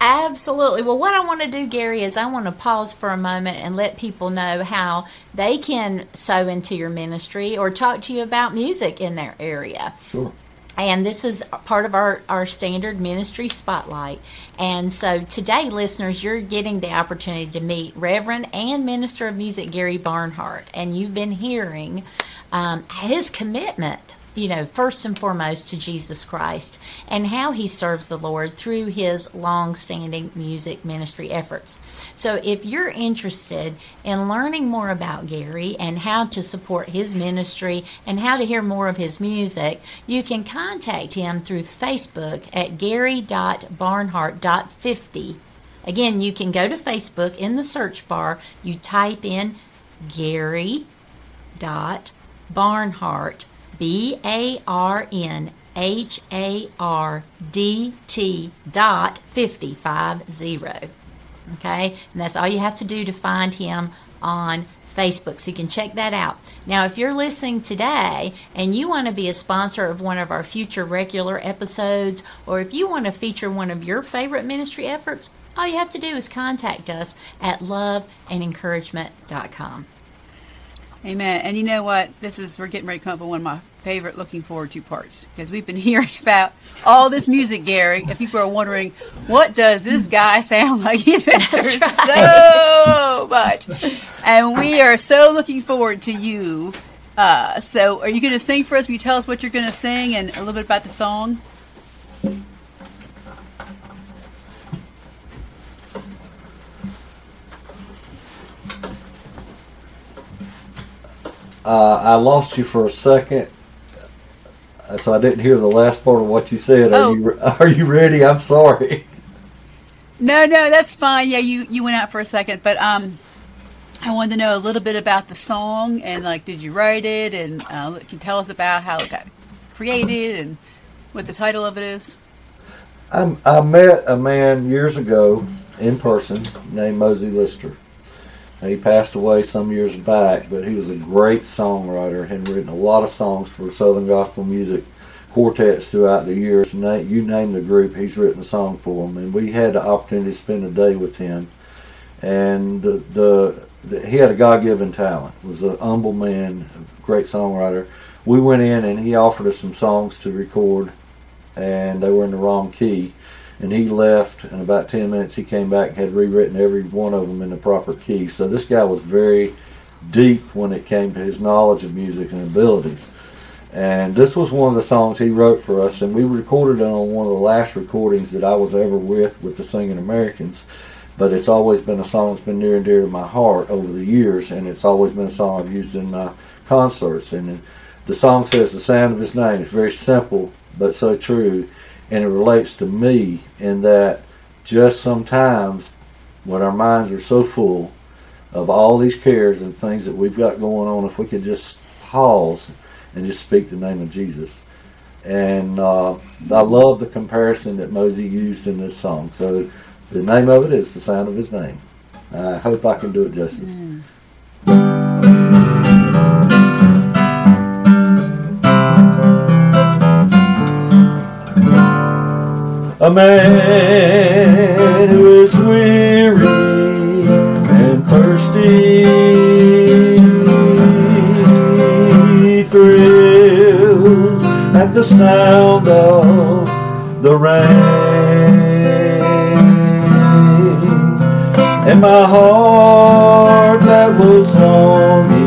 Absolutely. Well, what I want to do, Gary, is I want to pause for a moment and let people know how they can sow into your ministry or talk to you about music in their area. Sure. And this is part of our, our standard ministry spotlight. And so today, listeners, you're getting the opportunity to meet Reverend and Minister of Music Gary Barnhardt. And you've been hearing um, his commitment. You know, first and foremost to Jesus Christ and how he serves the Lord through his long standing music ministry efforts. So, if you're interested in learning more about Gary and how to support his ministry and how to hear more of his music, you can contact him through Facebook at gary.barnhardt.50. Again, you can go to Facebook in the search bar, you type in Gary dot Barnhardt B A R N H A R D T dot fifty five zero. Okay, and that's all you have to do to find him on Facebook, so you can check that out. Now, if you're listening today and you want to be a sponsor of one of our future regular episodes, or if you want to feature one of your favorite ministry efforts, all you have to do is contact us at loveandencouragement.com. Amen. And you know what? This is we're getting ready to come up with one of my favorite looking forward to parts because we've been hearing about all this music, Gary. If people are wondering what does this guy sound like, he's been through so much, and we are so looking forward to you. Uh, so, are you going to sing for us? Will you tell us what you're going to sing and a little bit about the song? Uh, I lost you for a second, uh, so I didn't hear the last part of what you said. Are Oh. you Are you ready? I'm sorry. No, no, that's fine. Yeah, you you went out for a second, but um, I wanted to know a little bit about the song and like, did you write it? And uh, can you tell us about how it got created and what the title of it is? I, I met a man years ago in person named Mosie Lister. He passed away some years back, but he was a great songwriter. Had written a lot of songs for Southern gospel music quartets throughout the years. You name the group, he's written a song for them. And we had the opportunity to spend a day with him. And the, the, the he had a God-given talent. Was a humble man, a great songwriter. We went in and he offered us some songs to record, and they were in the wrong key and he left And about 10 minutes he came back and had rewritten every one of them in the proper key. So this guy was very deep when it came to his knowledge of music and abilities. And this was one of the songs he wrote for us and we recorded it on one of the last recordings that i was ever with with the singing americans. But it's always been a song that's been near and dear to my heart over the years and it's always been a song i've used in my concerts. And the song says the sound of his name is very simple but so true and it relates to me in that just sometimes when our minds are so full of all these cares and things that we've got going on, if we could just pause and just speak the name of Jesus. And uh, I love the comparison that Mosie used in this song. So the name of it is The Sound of His Name. I hope I can do it justice. A man who is weary and thirsty thrills at the sound of the rain. And my heart that was longing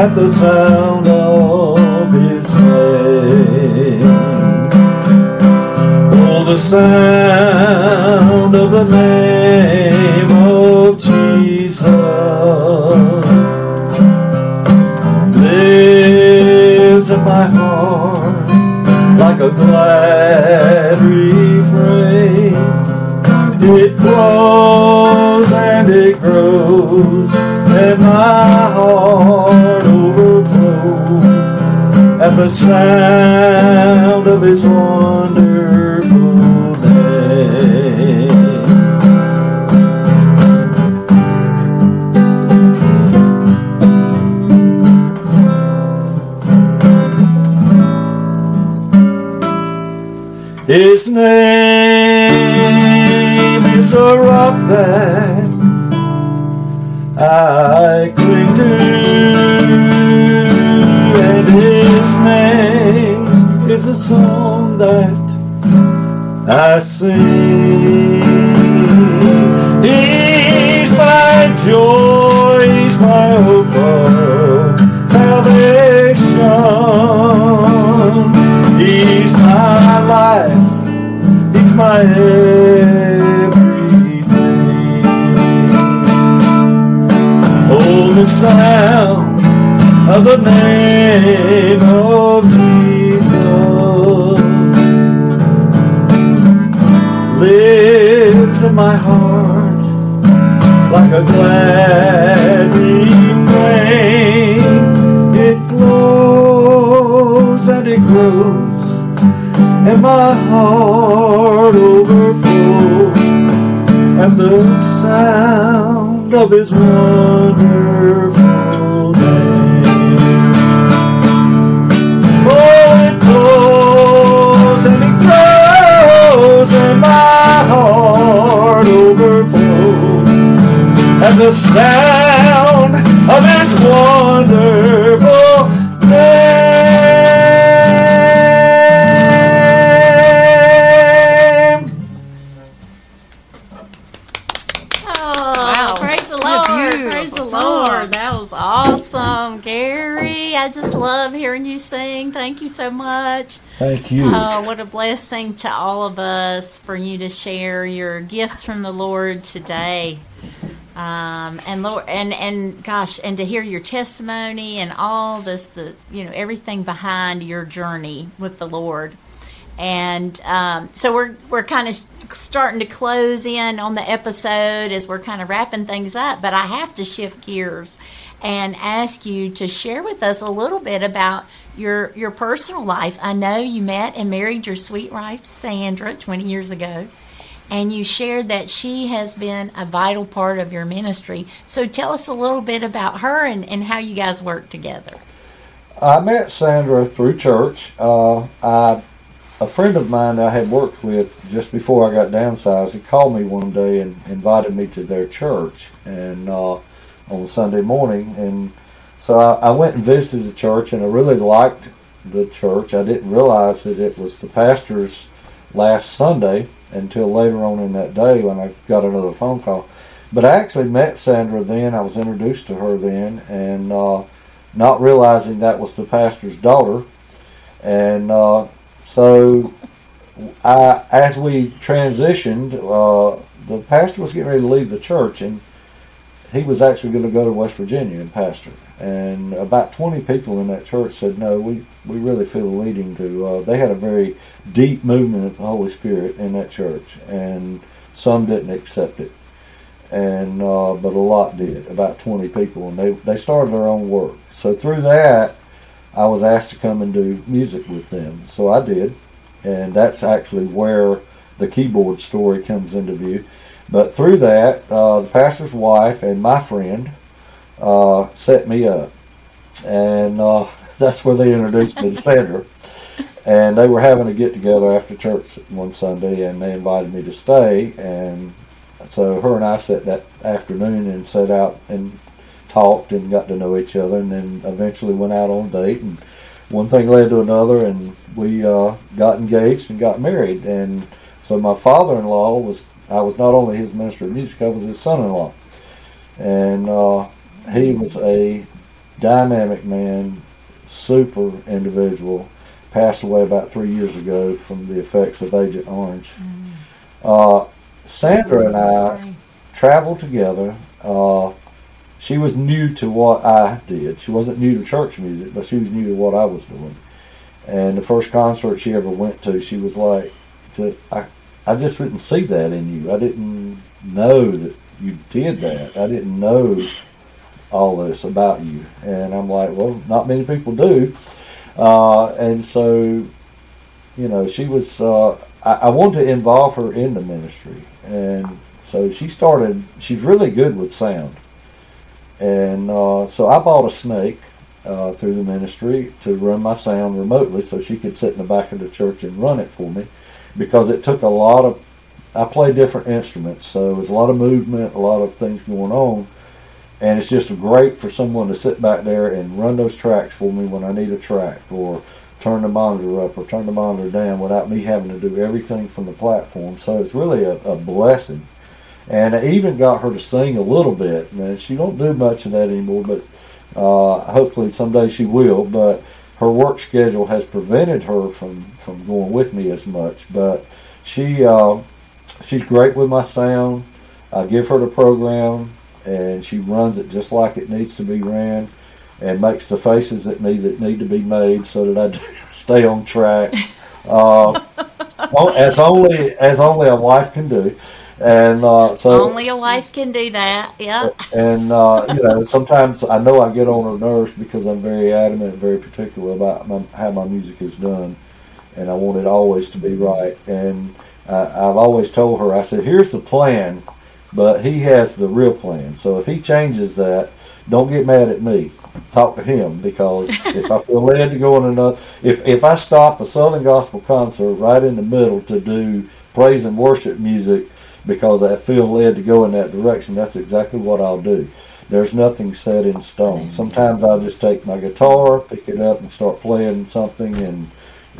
at the sound of his name. Oh, the sound of the name of Jesus lives in my heart like a glad refrain. It grows and it grows, and my heart at the sound of His wonderful name. His name is a rock that I cling to, song that I sing. He's my joy, he's my hope of salvation. He's my life, he's my everything. Oh, the sound of the name. A glad refrain. It flows and it grows, and my heart overflows, and the sound of His wonderful the sound of his wonderful name. Oh, Wow. praise the Lord. beautiful Praise the. Lord. That was awesome. Gary, I just love hearing you sing. Thank you so much. Thank you. Oh, what a blessing to all of us for you to share your gifts from the Lord today. Um, and Lord, and and gosh, and to hear your testimony and all this, the, you know, everything behind your journey with the Lord. And um, so we're we're kind of starting to close in on the episode as we're kind of wrapping things up. But I have to shift gears and ask you to share with us a little bit about your your personal life. I know you met and married your sweet wife Sandra 20 years ago, and you shared that she has been a vital part of your ministry. So tell us a little bit about her and, and how you guys work together. I met Sandra through church. Uh, I, a friend of mine I had worked with just before I got downsized, he called me one day and invited me to their church, and uh, on Sunday morning, and so I, I went and visited the church, and I really liked the church. I didn't realize that it was the pastor's last Sunday until later on in that day when I got another phone call. But I actually met Sandra then. I was introduced to her then, and uh, not realizing that was the pastor's daughter. And uh, so, I, as we transitioned, uh, the pastor was getting ready to leave the church, and he was actually going to go to West Virginia and pastor. And about 20 people in that church said, "No, we we really feel a leading to." Uh, they had a very deep movement of the Holy Spirit in that church, and some didn't accept it and uh, but a lot did, about 20 people, and they they started their own work. So through that, I was asked to come and do music with them. So I did, and that's actually where the keyboard story comes into view. But through that, uh, the pastor's wife and my friend uh, set me up, and uh, that's where they introduced me to Sandra. And they were having a get together after church one Sunday, and they invited me to stay. And so her and I sat that afternoon and sat out and talked and got to know each other, and then eventually went out on a date. And one thing led to another, and we uh, got engaged and got married. And so my father-in-law was I was not only his minister of music, I was his son-in-law, and uh, he was a dynamic man, super individual. Passed away about three years ago from the effects of Agent Orange. Uh, Sandra and I traveled together. Uh, she was new to what I did. She wasn't new to church music, but she was new to what I was doing. And the first concert she ever went to, she was like, to, I, I just didn't see that in you. I didn't know that you did that. I didn't know all this about you. And I'm like, well, not many people do. Uh, and so, you know, she was, uh, I, I wanted to involve her in the ministry. And so she started, she's really good with sound. And uh, so I bought a snake uh, through the ministry to run my sound remotely so she could sit in the back of the church and run it for me because it took a lot of, I play different instruments, so there's a lot of movement, a lot of things going on. And it's just great for someone to sit back there and run those tracks for me when I need a track or turn the monitor up or turn the monitor down without me having to do everything from the platform. So it's really a, a blessing. And I even got her to sing a little bit. Man, she don't do much of that anymore, but uh, hopefully someday she will. But her work schedule has prevented her from, from going with me as much. But she uh, she's great with my sound. I give her the program, and she runs it just like it needs to be ran, and makes the faces at me that need to be made so that I stay on track. Uh, as only as only a wife can do. And uh, so only a wife can do that. Yeah. And uh, you know, sometimes I know I get on her nerves because I'm very adamant, very particular about my, how my music is done, and I want it always to be right. And uh, I've always told her, I said, "Here's the plan, but he has the real plan. So if he changes that, don't get mad at me. Talk to him because if I feel led to go on another, if if I stop a Southern gospel concert right in the middle to do praise and worship music." Because I feel led to go in that direction, that's exactly what I'll do. There's nothing set in stone. Sometimes I'll just take my guitar, pick it up, and start playing something, and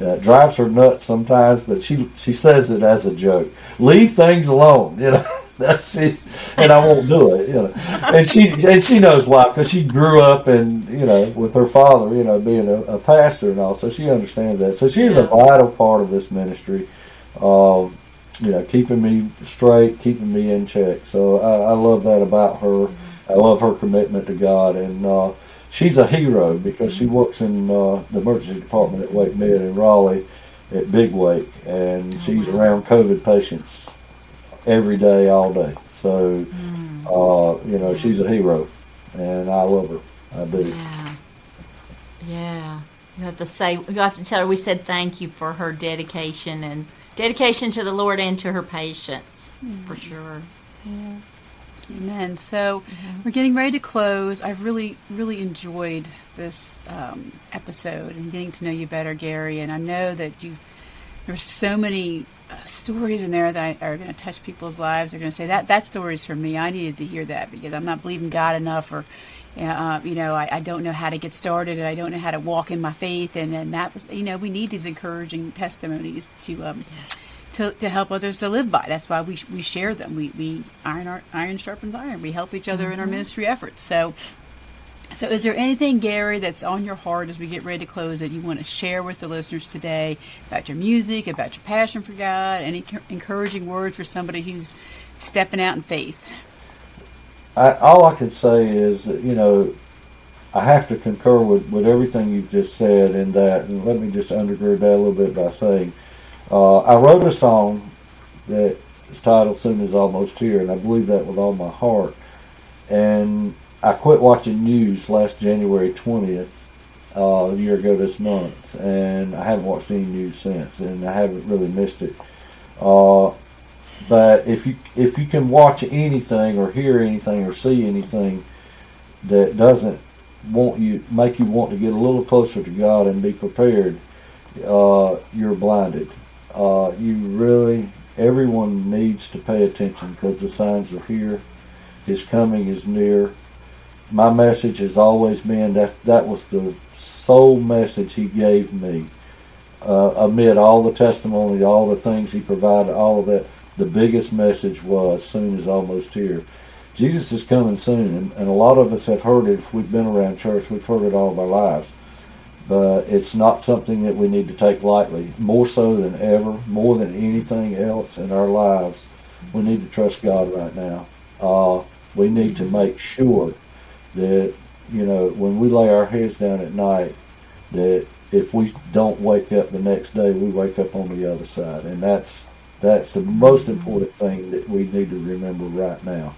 uh, drives her nuts sometimes. But she she says it as a joke. Leave things alone, you know. That's it, and I won't do it, you know. And she and she knows why because she grew up and you know with her father, you know, being a, a pastor and all, so she understands that. So she is a vital part of this ministry. Um, you know, keeping me straight, keeping me in check. So I, I love that about her. I love her commitment to God, and uh, she's a hero because she works in uh, the emergency department at WakeMed in Raleigh at Big Wake, and oh, she's around COVID patients every day, all day. So, mm. uh, you know, she's a hero, and I love her. I do. Yeah. Yeah. You have to say, you have to tell her we said thank you for her dedication and dedication to the Lord and to her patients, mm-hmm. for sure. Yeah. Amen. So mm-hmm. we're getting ready to close. I've really, really enjoyed this um, episode and getting to know you better, Gary. And I know that you there's so many uh, stories in there that are going to touch people's lives. They're going to say that that story's for me. I needed to hear that because I'm not believing God enough, or uh, you know, I, I, don't know how to get started, and I don't know how to walk in my faith. And and that was, you know, we need these encouraging testimonies to. Um, to, to help others to live by. That's why we, we share them. We, we iron our, iron sharpens iron. We help each other mm-hmm. in our mm-hmm. ministry efforts. So so, is there anything, Gary, that's on your heart as we get ready to close that you want to share with the listeners today about your music, about your passion for God, any encouraging words for somebody who's stepping out in faith? I, all I can say is that, you know, I have to concur with, with everything you've just said in that, and let me just undergird that a little bit by saying, uh, I wrote a song that is titled "Soon Is Almost Here," and I believe that with all my heart. And I quit watching news last January 20th, uh, a year ago this month, and I haven't watched any news since, and I haven't really missed it. Uh, but if you if you can watch anything or hear anything or see anything that doesn't want you make you want to get a little closer to God and be prepared, uh, you're blinded. Uh, you really everyone needs to pay attention because the signs are here. His coming is near my message has always been that that was the sole message he gave me. Uh, amid all the testimony, all the things he provided, all of that, the biggest message was soon is almost here. Jesus is coming soon, and, and a lot of us have heard it. If we've been around church, we've heard it all of our lives. But it's not something that we need to take lightly. More so than ever, more than anything else in our lives, we need to trust God right now. Uh, we need to make sure that you know when we lay our heads down at night that if we don't wake up the next day we wake up on the other side and that's that's the most important thing that we need to remember right now.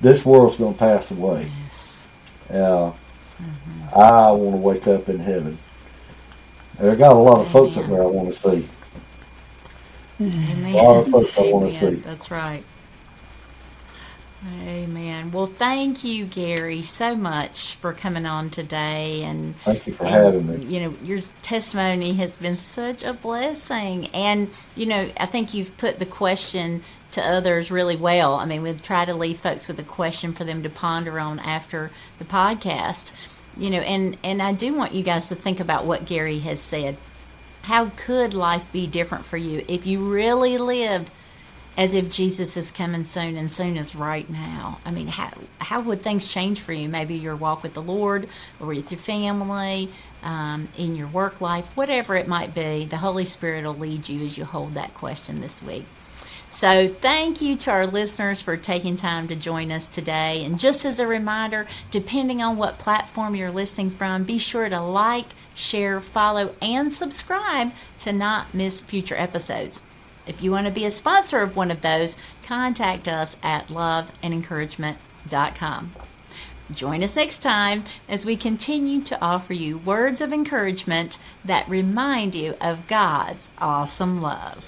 This world's going to pass away. Yes. uh, mm-hmm. i want to wake up in heaven. I got a lot of folks up there i want to see. Amen. a lot of folks i want to see. That's right Amen. Well, thank you, Gary, so much for coming on today. And thank you for and, having me. You know, your testimony has been such a blessing. And, you know, I think you've put the question to others really well. I mean, we try to leave folks with a question for them to ponder on after the podcast. You know, and, and I do want you guys to think about what Gary has said. How could life be different for you if you really lived as if Jesus is coming soon and soon is right now. I mean, how, how would things change for you? Maybe your walk with the Lord or with your family, um, in your work life, whatever it might be. The Holy Spirit will lead you as you hold that question this week. So, thank you to our listeners for taking time to join us today. And just as a reminder, depending on what platform you're listening from, be sure to like, share, follow, and subscribe to not miss future episodes. If you want to be a sponsor of one of those, contact us at loveandencouragement.com. Join us next time as we continue to offer you words of encouragement that remind you of God's awesome love.